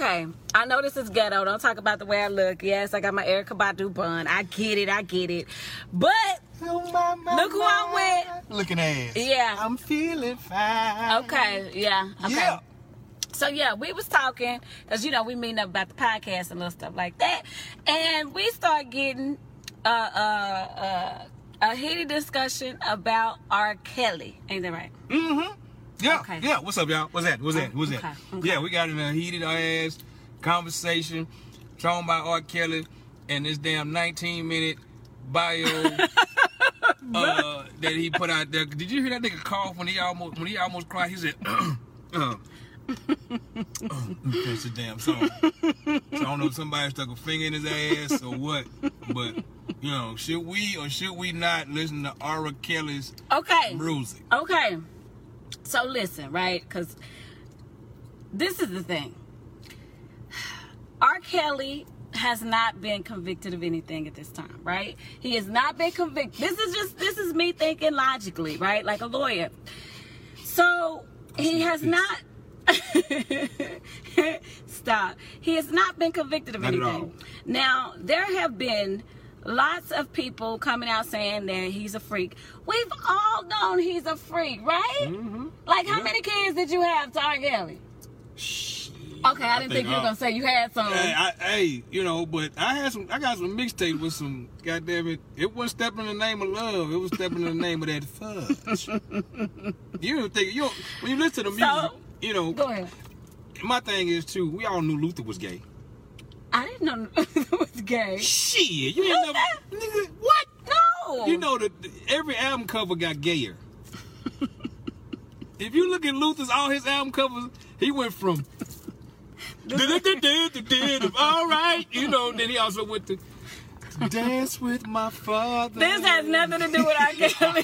Okay, I know this is ghetto. Don't talk about the way I look. Yes, I got my Erykah Badu bun. I get it. I get it. But Oh, my, my, Look who I'm my. Looking ass. Yeah. I'm feeling fine. okay, yeah, okay. Yeah. So yeah, we was talking because you know we meeting up about the podcast and little stuff like that, and we start getting uh, uh, uh, a heated discussion about R. Kelly. Ain't that right? Mm-hmm. Yeah. Okay. Yeah. What's up, y'all? What's that? What's that? What's that? okay. Yeah, we got in a heated ass conversation talking about R. Kelly and this damn 19 minute bio uh, that he put out there. Did you hear that nigga cough when he almost when he almost cried? He said, uh, uh, that's a damn song. So I don't know if somebody stuck a finger in his ass or what, but you know, should we or should we not listen to R. Kelly's Okay. music? Okay. So listen, right? Because this is the thing. R. Kelly has not been convicted of anything at this time, right? He has not been convicted. This is just this is me thinking logically, right? Like a lawyer. So he has not stop. He has not been convicted of Not anything. Now, there have been lots of people coming out saying that he's a freak. We've all known he's a freak, right? Like, how Yeah. many kids did you have, Tar Kelly? Okay, I didn't think, you were uh, gonna say you had some. Hey, I, hey, you know, but I had some. I got some mixtape with some. Goddamn it! It wasn't stepping in the name of love. It was stepping in the name of that fudge. you don't think you don't, when you listen to the music, So- you know. Go ahead. My thing is too. We all knew Luther was gay. I didn't know it was gay. Shit, you ain't never. Nigga, what? No. You know that every album cover got gayer. if you look at Luther's all his album covers, he went from all right, you know. Then he also went to dance with my father. This has nothing to do with R. Kelly.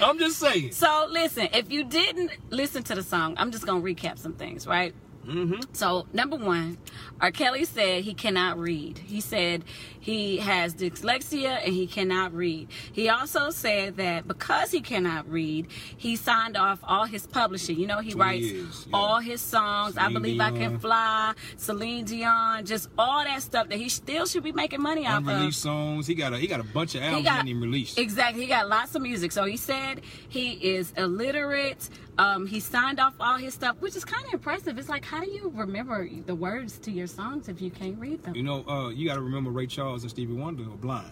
I'm just saying. So listen, if you didn't listen to the song, I'm just gonna recap some things, right? Mm-hmm. So number one, R. Kelly said he cannot read. He said he has dyslexia and he cannot read. He also said that because he cannot read, he signed off all his publishing. You know, he writes years, yeah. all his songs. I Celine believe I can fly, Celine Dion, just all that stuff that he still should be making money off of. Unreleased songs. He got a he got a bunch of albums he got- didn't even release. Exactly. He got lots of music. So he said he is illiterate. Um, he signed off all his stuff, which is kind of impressive. It's like, how do you remember the words to your songs if you can't read them? You know, uh, you got to remember Ray Charles and Stevie Wonder are blind.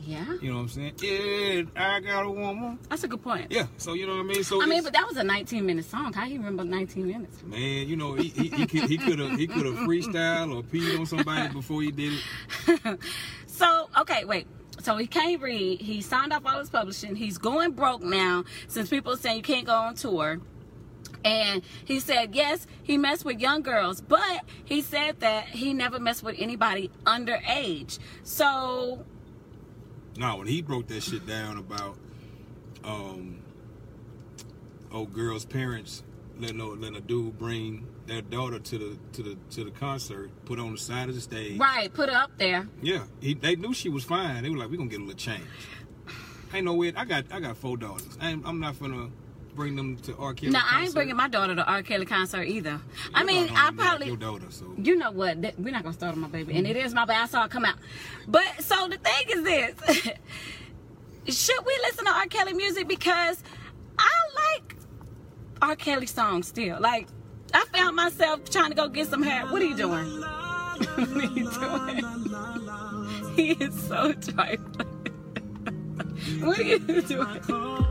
Yeah, You know what I'm saying? Yeah, I got a woman. that's a good point. Yeah. So you know what I mean? So I mean, but that was a 19 minute song. How do you remember 19 minutes? Man, you know, he he he could he could have he could have freestyle or peed on somebody before he did it. So, okay, wait. So he can't read. He signed off all his publishing. He's going broke now since people are saying you can't go on tour. And he said, yes, he messed with young girls, but he said that he never messed with anybody underage. So, No, when he broke that shit down about um old girl's parents letting a, letting a dude bring their daughter to the to the to the concert, put on the side of the stage. right, put her up there. Yeah, he, they knew she was fine. They were like, "We gonna get a little change." Ain't no way. I got I got four daughters. I ain't, I'm not gonna bring them to R. Kelly. No, I ain't bringing my daughter to R. Kelly concert either. I mean, I don't even like probably. your daughter. So you know what? That- We're not gonna start on my baby, and it is my baby. I saw it come out. But so the thing is this: should we listen to R. Kelly music? Because I like R. Kelly songs still. Like I found myself trying to go get some hair. What are you doing? what are you doing? he is so trifling. what are you doing?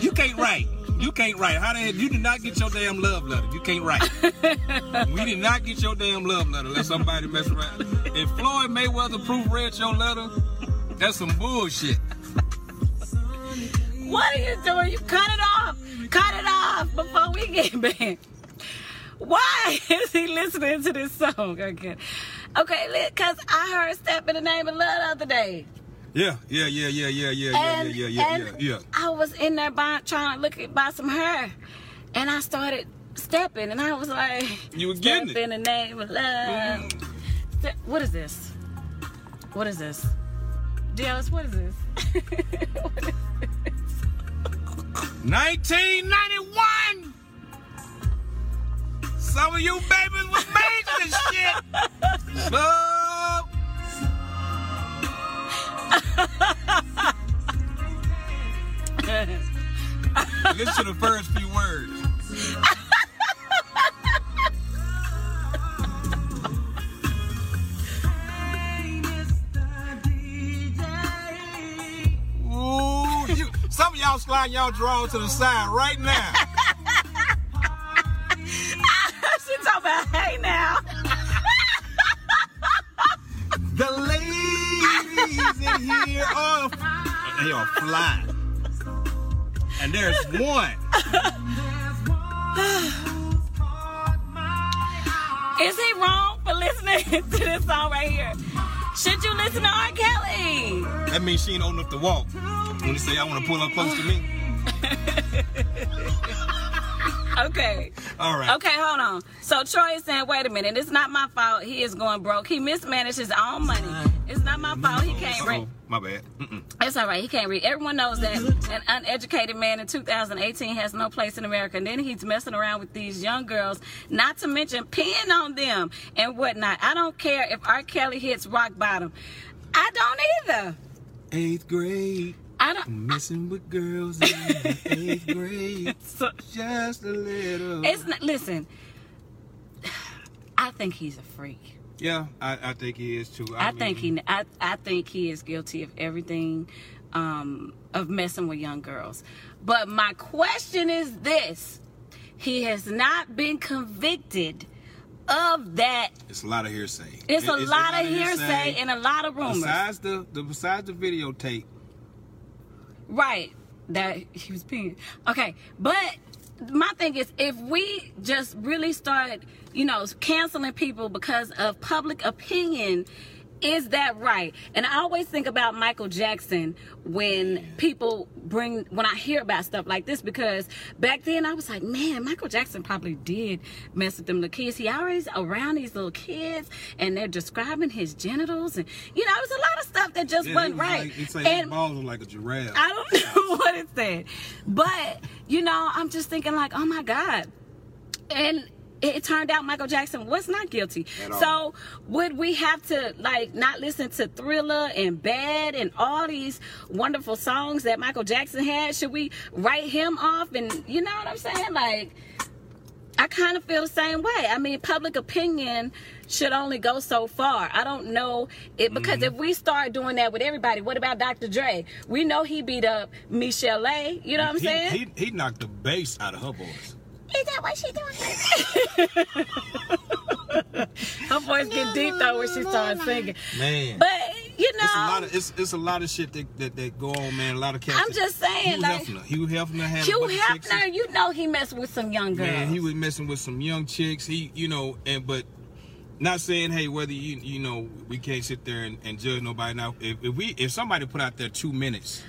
You can't write. You can't write. How hell? You did not get your damn love letter. You can't write. we did not get your damn love letter. Let somebody mess around. If Floyd Mayweather proofread your letter, that's some bullshit. What are you doing? You cut it off. Cut it off before we get back. Why is he listening to this song again? Okay, because I heard Step in the Name of Love the other day. Yeah, yeah, yeah, yeah, yeah, yeah, yeah, And, yeah, yeah, and yeah, yeah. I was in there buy, trying to look at buy some hair. And I started stepping and I was like, You were getting it. in the name of love. Mm. Step- what is this? What is this? Dallas, what is this? What is this? 1991. Some of you babies was made for this shit. So, listen to the first few words. Ooh, you, some of y'all slide y'all draw to the side right now. One. Is he wrong for listening to this song right here? Should you listen to R. Kelly? That means she ain't old enough to walk. When you say I want to pull up close to me. Okay. All right. Okay, hold on. So Troy is saying, wait a minute, it's not my fault. He is going broke. He mismanaged his own money. It's not my fault. He can't oh, read. My bad. Mm-mm. It's all right. He can't read. Everyone knows that an uneducated man in 2018 has no place in America. And then he's messing around with these young girls, not to mention peeing on them and whatnot. I don't care if R. Kelly hits rock bottom. I don't either. Eighth grade. I don't. Messing with girls in the eighth grade. So, Just a little. it's not, listen. I think he's a freak. Yeah, I, I think he is too. I, think he. I, I think he is guilty of everything, um, of messing with young girls. But my question is this: He has not been convicted of that. It's a lot of hearsay. It's It- a lot of hearsay and a lot of rumors. Besides the, the besides the videotape, Right. That he was peeing. Okay. But my thing is if we just really start, you know, canceling people because of public opinion, is that right? And I always think about Michael Jackson when people bring when I hear about stuff like this because back then I was like, man, Michael Jackson probably did mess with them little kids. He always around these little kids and they're describing his genitals and you know, it was a lot of stuff that just yeah, wasn't was right. Like, it's like and balls are like a giraffe. I don't know what it said. But, you know, I'm just thinking like, oh my God. And it turned out Michael Jackson was not guilty. So would we have to like not listen to Thriller and Bad and all these wonderful songs that Michael Jackson had? Should we write him off? And you know what I'm saying? Like I kind of feel the same way. I mean, public opinion should only go so far. I don't know it because Mm-hmm. if we start doing that with everybody, what about Dr. Dre? We know he beat up Michel'le. You know what I'm he, saying? He, he knocked the bass out of her voice. Is that what she doing? Her voice get deep though when she starts singing. Man. But you know, it's a lot of it's, it's a lot of shit that, that, that go on, man. A lot of cats. I'm just saying, Hugh like Hefner. Hugh Hefner had Hugh a bunch of. Hefner, you know he messed with some young girls. Man, he was messing with some young chicks. He, you know, and but not saying, hey, whether you, you know, we can't sit there and, and judge nobody. Now, if, if we, if somebody put out there two minutes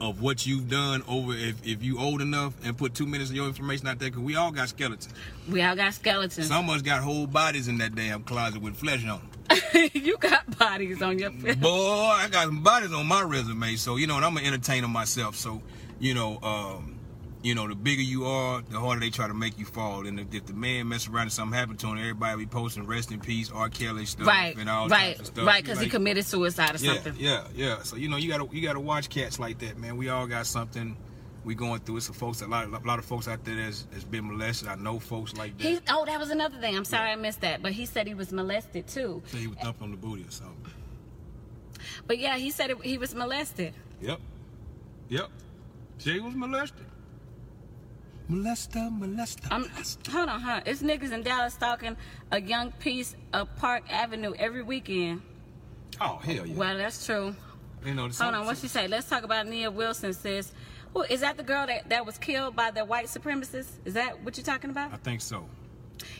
of what you've done over, if, if you old enough and put two minutes of your information out there, because we all got skeletons. we all got skeletons. Some of us got whole bodies in that damn closet with flesh on them. you got bodies on your face. Boy, I got some bodies on my resume, so you know, and I'm an entertainer myself. So, you know, um, you know, the bigger you are, the harder they try to make you fall. And if, if the man mess around and something happened to him, everybody be posting rest in peace, R. Kelly stuff, Right, and all right, types of stuff. right, because he committed suicide or yeah, something. yeah, yeah. So you know, you gotta you gotta watch cats like that, man. We all got something we going through. It's a folks, a lot, a lot of folks out there that's, that's been molested. I know folks like that. He, oh, that was another thing. I'm sorry I missed that, but he said he was molested too. So he was thumped on the booty or something. But yeah, he said it, he was molested. Yep. Yep. Jay was molested. Molester, molester. I'm, molester. hold on, huh? It's niggas in Dallas stalking a young piece of Park Avenue every weekend. Oh hell yeah. Well, that's true. you know, Hold on, what she say? Let's talk about Nia Wilson. Says, who is that? The girl that, that was killed by the white supremacists? Is that what you're talking about? I think so.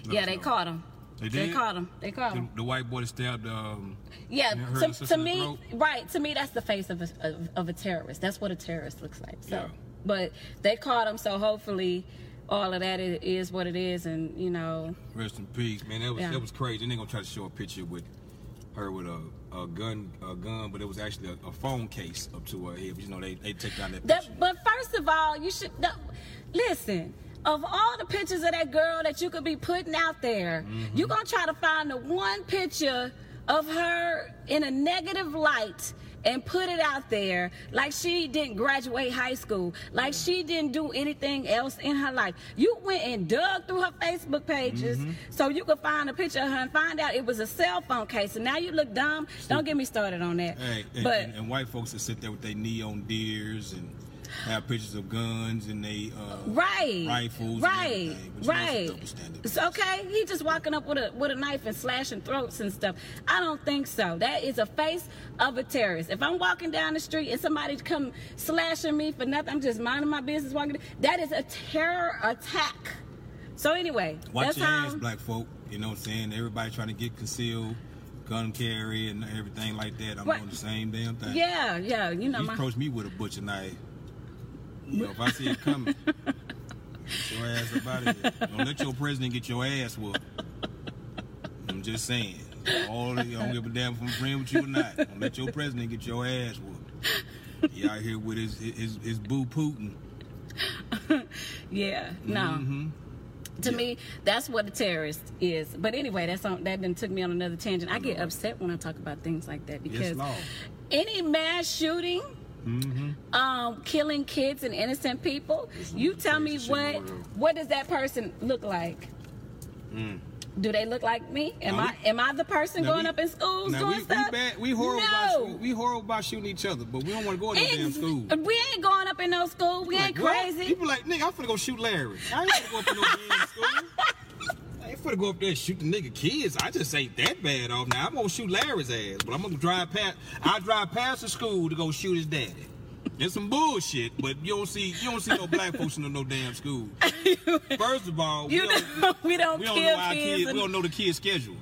Let yeah, they know. caught him. They did? They caught him. They caught The, him. the white boy that stabbed. Um, Yeah, to, to me, right? To me, that's the face of a, of, of a terrorist. That's what a terrorist looks like. So, Yeah. But they caught him, so hopefully, all of that is what it is, and you know, rest in peace, man. That was Yeah. that was crazy. And they gonna try to show a picture with her with a, a gun, a gun, but it was actually a, a phone case up to her head. But, you know, they, they take down that picture. That, but first of all, you should no, listen. Of all the pictures of that girl that you could be putting out there, Mm-hmm. you're gonna try to find the one picture of her in a negative light and put it out there like she didn't graduate high school, like she didn't do anything else in her life. You went and dug through her Facebook pages Mm-hmm. so you could find a picture of her and find out it was a cell phone case. And now you look dumb. Don't get me started on that. Hey, and, but and, and white folks that sit there with their neon deers and have pictures of guns and they uh, Right. rifles, Right. everything, which is a Right. It's okay. He just walking up with a with a knife and slashing throats and stuff. I don't think so. That is a face of a terrorist. If I'm walking down the street and somebody come slashing me for nothing, I'm just minding my business walking. That is a terror attack. So anyway, Watch that's your ass, black folk. You know what I'm saying? Everybody trying to get concealed, gun carry, and everything like that. I'm Right. doing the same damn thing. Yeah, yeah. You know You my. approach me with a butcher knife. You know, if I see it coming, get your ass up out of here. Don't let your president get your ass whooped. I'm just saying. All the, I don't give a damn if I'm friend with you or not. Don't let your president get your ass whooped. He out here with his his, his boo Putin. Yeah. No. Mhm. To me, that's what a terrorist is. But anyway, that's on, that then took me on another tangent. I get upset when I talk about things like that because any mass shooting, Mm-hmm. um, killing kids and innocent people, you tell me crazy shit in what what does that person look like? Mm. Do they look like me? Am Now I am I the person going we- up in schools doing we, we stuff? bad. We horrible no. about we horrible about shooting each other, but we don't want to go to no damn school. We ain't going up in no school. We ain't Like, what? crazy. People like, nigga, I'm finna go shoot Larry. I ain't finna go up in no damn school. Ain't finna go up there and shoot the nigga kids. I just ain't that bad off now. I'm gonna shoot Larry's ass, but I'm gonna drive past. I drive past the school to go shoot his daddy. It's some bullshit, but you don't see you don't see no black folks in no, damn school. First of all, we don't, know, we don't we don't know our kids. kids. We don't know the kid's schedule.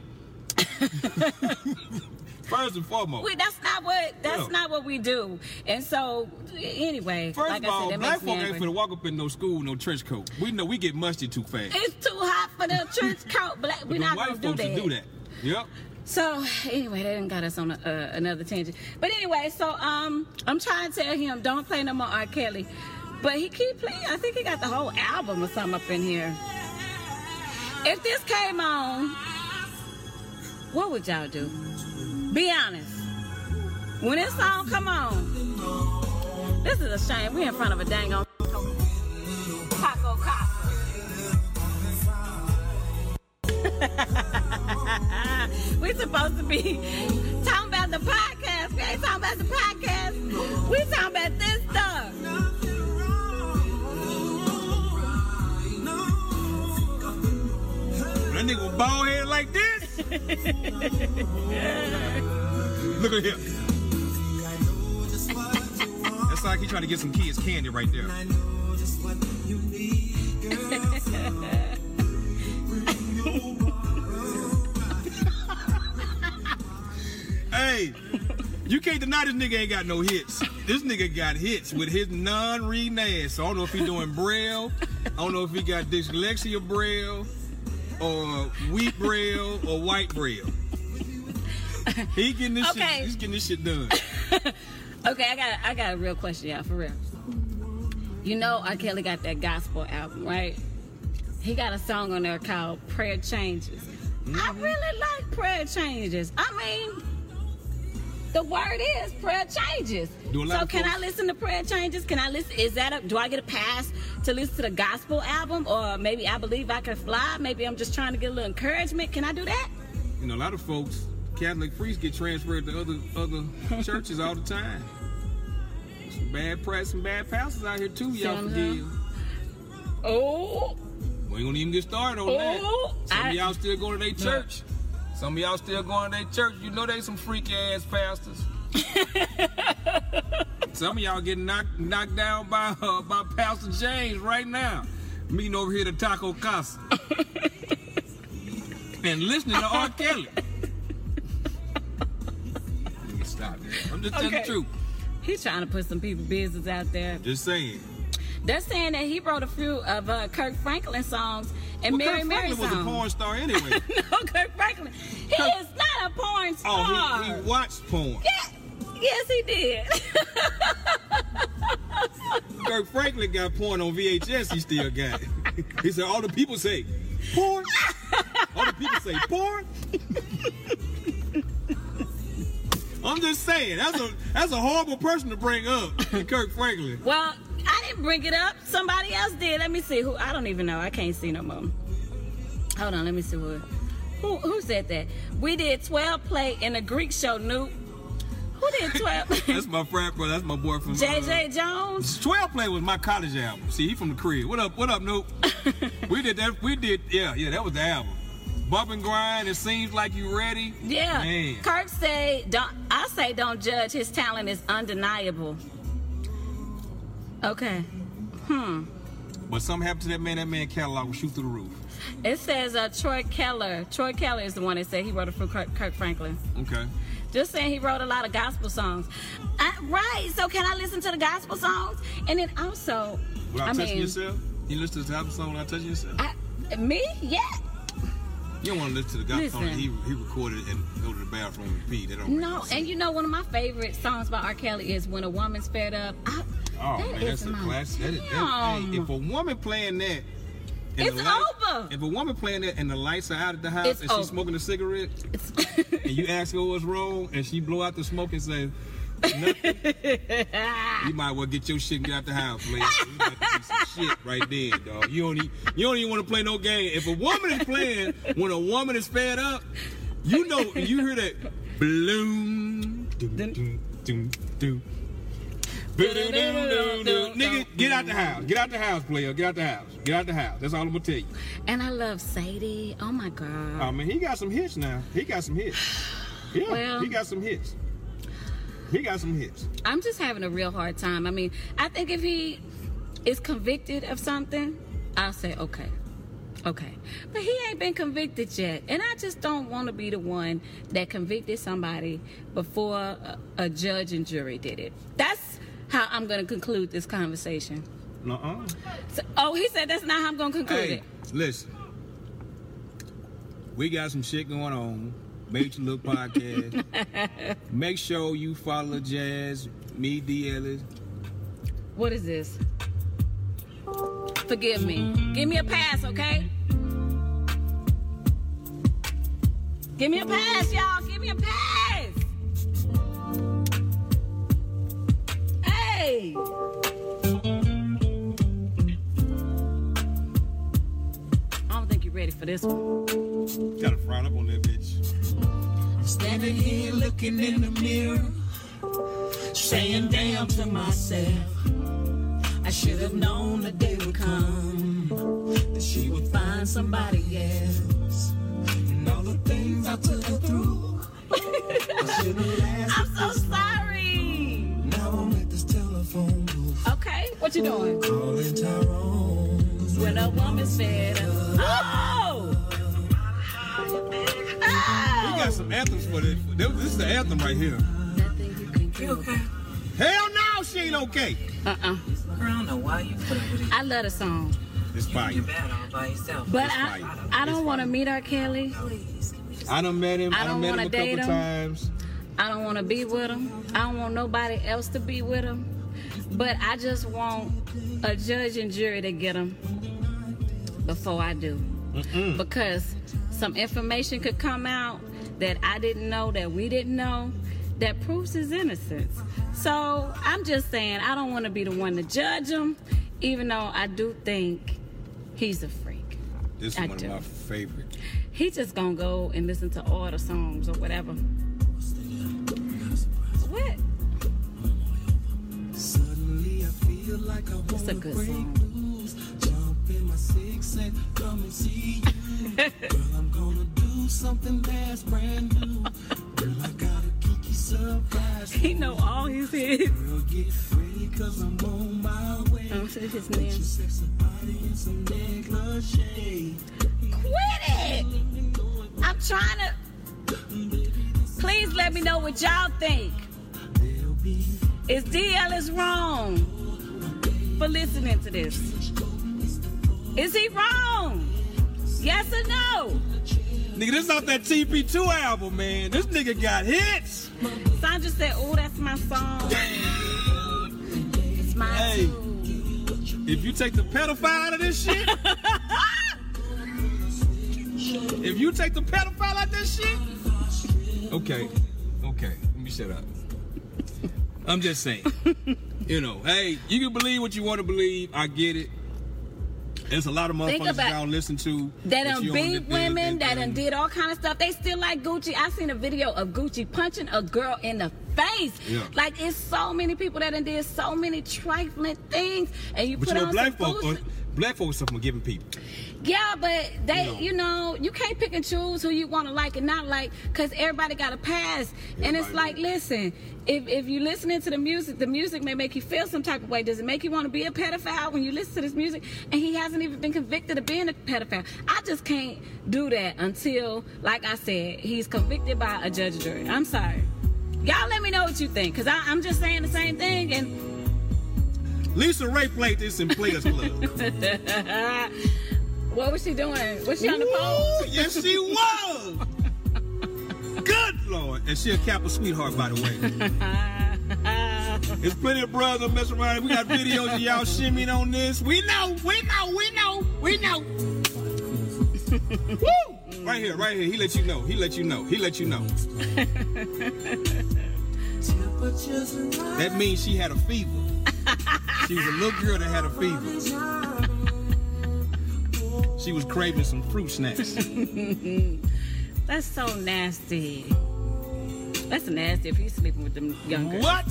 First and foremost. We, that's not what that's Yeah. not what we do. And so anyway, First like of all, said, black folk ain't finna walk up in no school, no trench coat. We know we get musty too fast. It's too hot for the trench coat. Black, we're not white gonna do folks that. do that. Yep. So anyway, that didn't got us on a, uh, another tangent. But anyway, so um, I'm trying to tell him don't play no more R. Kelly, but he keep playing. I think he got the whole album or something up in here. If this came on, what would y'all do? Be honest. When this song come on, this is a shame. We in front of a dang on Taco Casa. we supposed to be talking about the podcast. We ain't talking about the podcast. We talking about this stuff. That nigga bald head like this. Look at him. That's like he trying to get some kids candy right there. hey, you can't deny this nigga ain't got no hits. This nigga got hits with his non-reading ass. So I don't know if he doing braille. I don't know if he got dyslexia braille or wheat braille or white braille. He getting this Okay. shit. He's getting this shit done. Okay, I got I got a real question, y'all, for real. You know R. Kelly got that gospel album, right? He got a song on there called Prayer Changes. I Mm-hmm. really like Prayer Changes. I mean, the word is prayer changes. Do a lot So can I listen to prayer changes? Can I listen? Is that a? Do I get a pass to listen to the gospel album, or maybe I believe I can fly? Maybe I'm just trying to get a little encouragement. Can I do that? You know, a lot of folks, Catholic priests get transferred to other other churches all the time. Some bad press, some bad pastors out here too. Y'all forgive. Oh, We ain't gonna even get started on Oh, that. Some I- of y'all still going to their church. Some of y'all still going to their church. You know they some freaky ass pastors. Some of y'all getting knocked knocked down by uh, by Pastor James right now. Meeting over here to Taco Casa. and listening to R. Kelly. Stop. I'm just telling Okay. the truth. he's trying to put some people business out there. Just saying. They're saying that he wrote a few of uh, Kirk Franklin songs and Well, Mary Kirk Mary Franklin was a porn star anyway. no, Kirk Franklin. He Kirk- is not a porn Oh, star. he, he watched porn. Yeah. Yes, he did. Kirk Franklin got porn on VHS. He still got it. He said, all the people say porn. All the people say porn. I'm just saying that's a that's a horrible person to bring up, Kirk Franklin. well, I didn't bring it up. Somebody else did. Let me see who. I don't even know. I can't see no more. Hold on. Let me see who. Who, who said that? We did 12 play in a Greek show, Noop. Who did 12? That's my frat brother. That's my boy from uh, JJ Jones? 12 Play was my college album. See, he from the crib. What up? What up, Nope? we did that. We did. Yeah, yeah. That was the album. Bump and grind. It seems like you're ready. Yeah. Man. Kirk say don't I say don't judge. His talent is undeniable. Okay. Hmm. But something happened to that man. That man catalog will shoot through the roof. It says uh, Troy Keller. Troy Keller is the one that said he wrote it for Kirk, Kirk Franklin. Okay. Just saying he wrote a lot of gospel songs. Uh, right. So can I listen to the gospel songs? And then also, Without I touching mean, yourself? You listen to the album song without touching yourself? I, me? Yeah. You don't want to listen to the guy Listen. he, he recorded and go to the bathroom and pee. That don't No, and you know one of my favorite songs by R. Kelly is "When a Woman's Fed Up." I, Oh that man, is that's a my classic. That is, that, jam. hey, if a woman playing that, and It's the over. If a woman playing that and the lights are out at the house It's and she's over. smoking a cigarette, and you ask her what's wrong, and she blow out the smoke and say nothing, you might as well get your shit and get out the house, lady. You about to be some shit right there, dog. You don't, you don't even want to play no game. If a woman is playing when a woman is fed up, you know, you hear that balloon, doom, doom, doom, doom. Nigga, get out the house. Get out the house, player. Get out the house. Get out the house. That's all I'm gonna tell you. and I love Sadie. Oh my god. Oh man, he got some hits now. He got some hits. Yeah, Well- he got some hits. He got some hits. I'm just having a real hard time. I mean, I think if he is convicted of something, I'll say okay. Okay. But he ain't been convicted yet. And I just don't want to be the one that convicted somebody before a, a judge and jury did it. That's how I'm going to conclude this conversation. Nuh-uh. So, oh, he said that's not how I'm going to conclude Hey, it. listen. We got some shit going on. To look podcast. Make sure you follow Jazz, me, D. Ellis. What is this? Forgive me. Give me a pass, okay? Give me a pass, y'all. Give me a pass. Hey. I don't think you're ready for this one. Got to frown up on that bitch. Standing here looking in the mirror, saying damn to myself. I should have known the day would come that she would find somebody else. And all the things I took her through, I should have lasted. I'm so sorry. Now I'm at this telephone booth, Okay, what you doing? calling Tyrone. When a woman's fed up. Oh! We got Oh! some anthems for this. This is the anthem right here. You can You do. okay? Hell no, she ain't okay. Uh-uh. I don't know why you put up with it. I love the song. It's fire. do bad all by yourself. But It's I, fire. I don't want to meet R. Kelly. Please, can we just I done met him. I I, done don't met him wanna a couple date him. times. I don't want to be with him. I don't want nobody else to be with him. But I just want a judge and jury to get him before I do. Because some information could come out that I didn't know, that we didn't know, that proves his innocence. So I'm just saying, I don't want to be the one to judge him, even though I do think he's a freak. This is I one do. of my favorites. He just gonna go and listen to all the songs or whatever. What? Suddenly I feel like I It's a good break song. loose. Jump in my six and come and see you. Girl, I'm gonna do something that's brand new. He know all his hits. I'm. Quit it! I'm trying to. Please let me know what y'all think. Is DL Is wrong for listening to this? Is he wrong? Yes or no? Nigga, this off that TP2 album, man. This nigga got hits. Sandra said, "Oh, that's my song. it's my Hey. too." If you take the pedophile out of this shit, if you take the pedophile out of this shit, okay, okay, let me shut up. I'm just saying, you know, hey, you can believe what you want to believe. I get it. There's a lot of motherfuckers about- y'all listen to That done beat women, that done did all kind of stuff. They still like Gucci. I seen a video of Gucci punching a girl in the face. Yeah. Like it's so many people that done did so many trifling things, and you But put you on black some black folks are forgiving people. Yeah, but they, You know. you know, you can't pick and choose who you want to like and not like, cause everybody got a pass. and it's like, listen, if if you listening to the music, the music may make you feel some type of way. Does it make you want to be a pedophile when you listen to this music? And he hasn't even been convicted of being a pedophile. I just can't do that until, like I said, he's convicted by a judge jury. I'm sorry. Y'all let me know what you think, cause I, I'm just saying the same thing. And LisaRaye played this in Players Club. what was she doing? Was she on the Ooh, phone? yes, she was. Good Lord. And she a Kappa sweetheart, by the way. There's plenty of brothers messing around. We got videos of y'all shimmying on this. We know, we know, we know, we know. Woo! Right here, right here. He let you know. He let you know. He let you know. That means she had a fever. She was a little girl that had a fever. She was craving some fruit snacks. That's so nasty. That's nasty if he's sleeping with them young girls. What?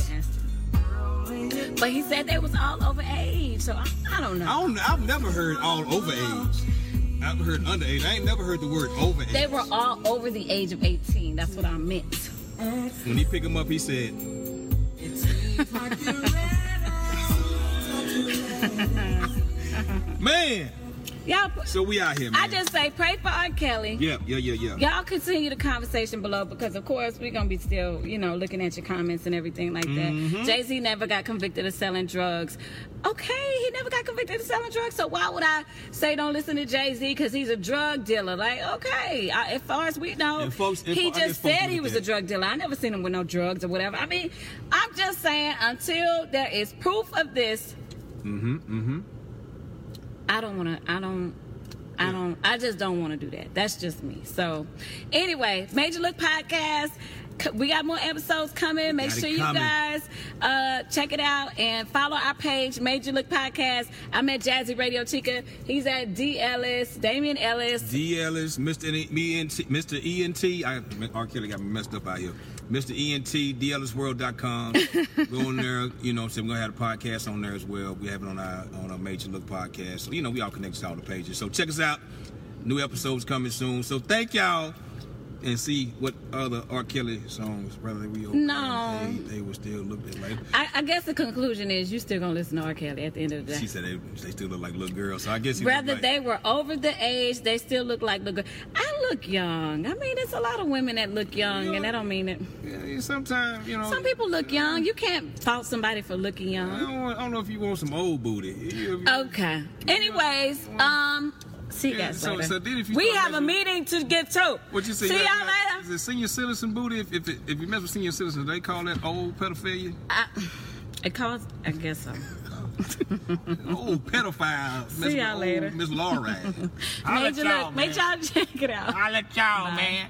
But he said they was all over age, so I, I don't know. I don't, I've never heard all over age. I've heard underage. I ain't never heard the word over age. They were all over the age of 18. That's what I meant. When he picked him up, he said, "Man, Y'all, so we out here, man." I just say pray for R. Kelly. yeah, yeah, yeah, yeah. Y'all continue the conversation below because, of course, we're gonna be still, you know, looking at your comments and everything like that. Mm-hmm. Jay Z never got convicted of selling drugs. Okay, he never got convicted of selling drugs. So why would I say don't listen to Jay Z because he's a drug dealer? Like, okay, I, as far as we know, folks- he just said he was at a drug dealer. I never seen him with no drugs or whatever. I mean, I'm just saying until there is proof of this, Mm-hmm, mm-hmm. I don't want to. I don't. I don't. I just don't want to do that. That's just me. So, anyway, Major Look Podcast. We got more episodes coming. Make sure you coming. guys uh, check it out and follow our page, Major Look Podcast. I'm at Jazzy Radio Chica. He's at D Ellis, Damian Ellis. D. Ellis, Mr. E- me ENT, Mr. ENT. I, R. Kelly got me messed up out here. Mr. ENT, DLSworld.com. Go on there. You know, so we're gonna have a podcast on there as well. We have it on our on our Major Look podcast. So you know, we all connect to all the pages. So check us out. New episodes coming soon. So thank y'all. And see what other R. Kelly songs, brother. We No. they, they will still look like. I, I guess the conclusion is you still gonna listen to R. Kelly at the end of the day. She said they, they still look like little girls. So I guess he look like, they were over the age, they still look like little girls. I look young. I mean, there's a lot of women that look young, and that don't mean it. Yeah, sometimes you know. Some people look young. You can't fault somebody for looking I young. don't, want, I don't know if you want some old booty. You- you- Okay. Anyways, um, see you Yeah, guys so- later. so then if you we start have a meeting to get to. What you say? See you got- y'all later. Is it senior citizen booty? If if, it, if you mess with senior citizens, they call that old pedophilia. I, it calls. I guess so. old pedophile. messing with y'all old later. Miss Laura. Major look. Make y'all check it out. I'll let y'all, Bye. man.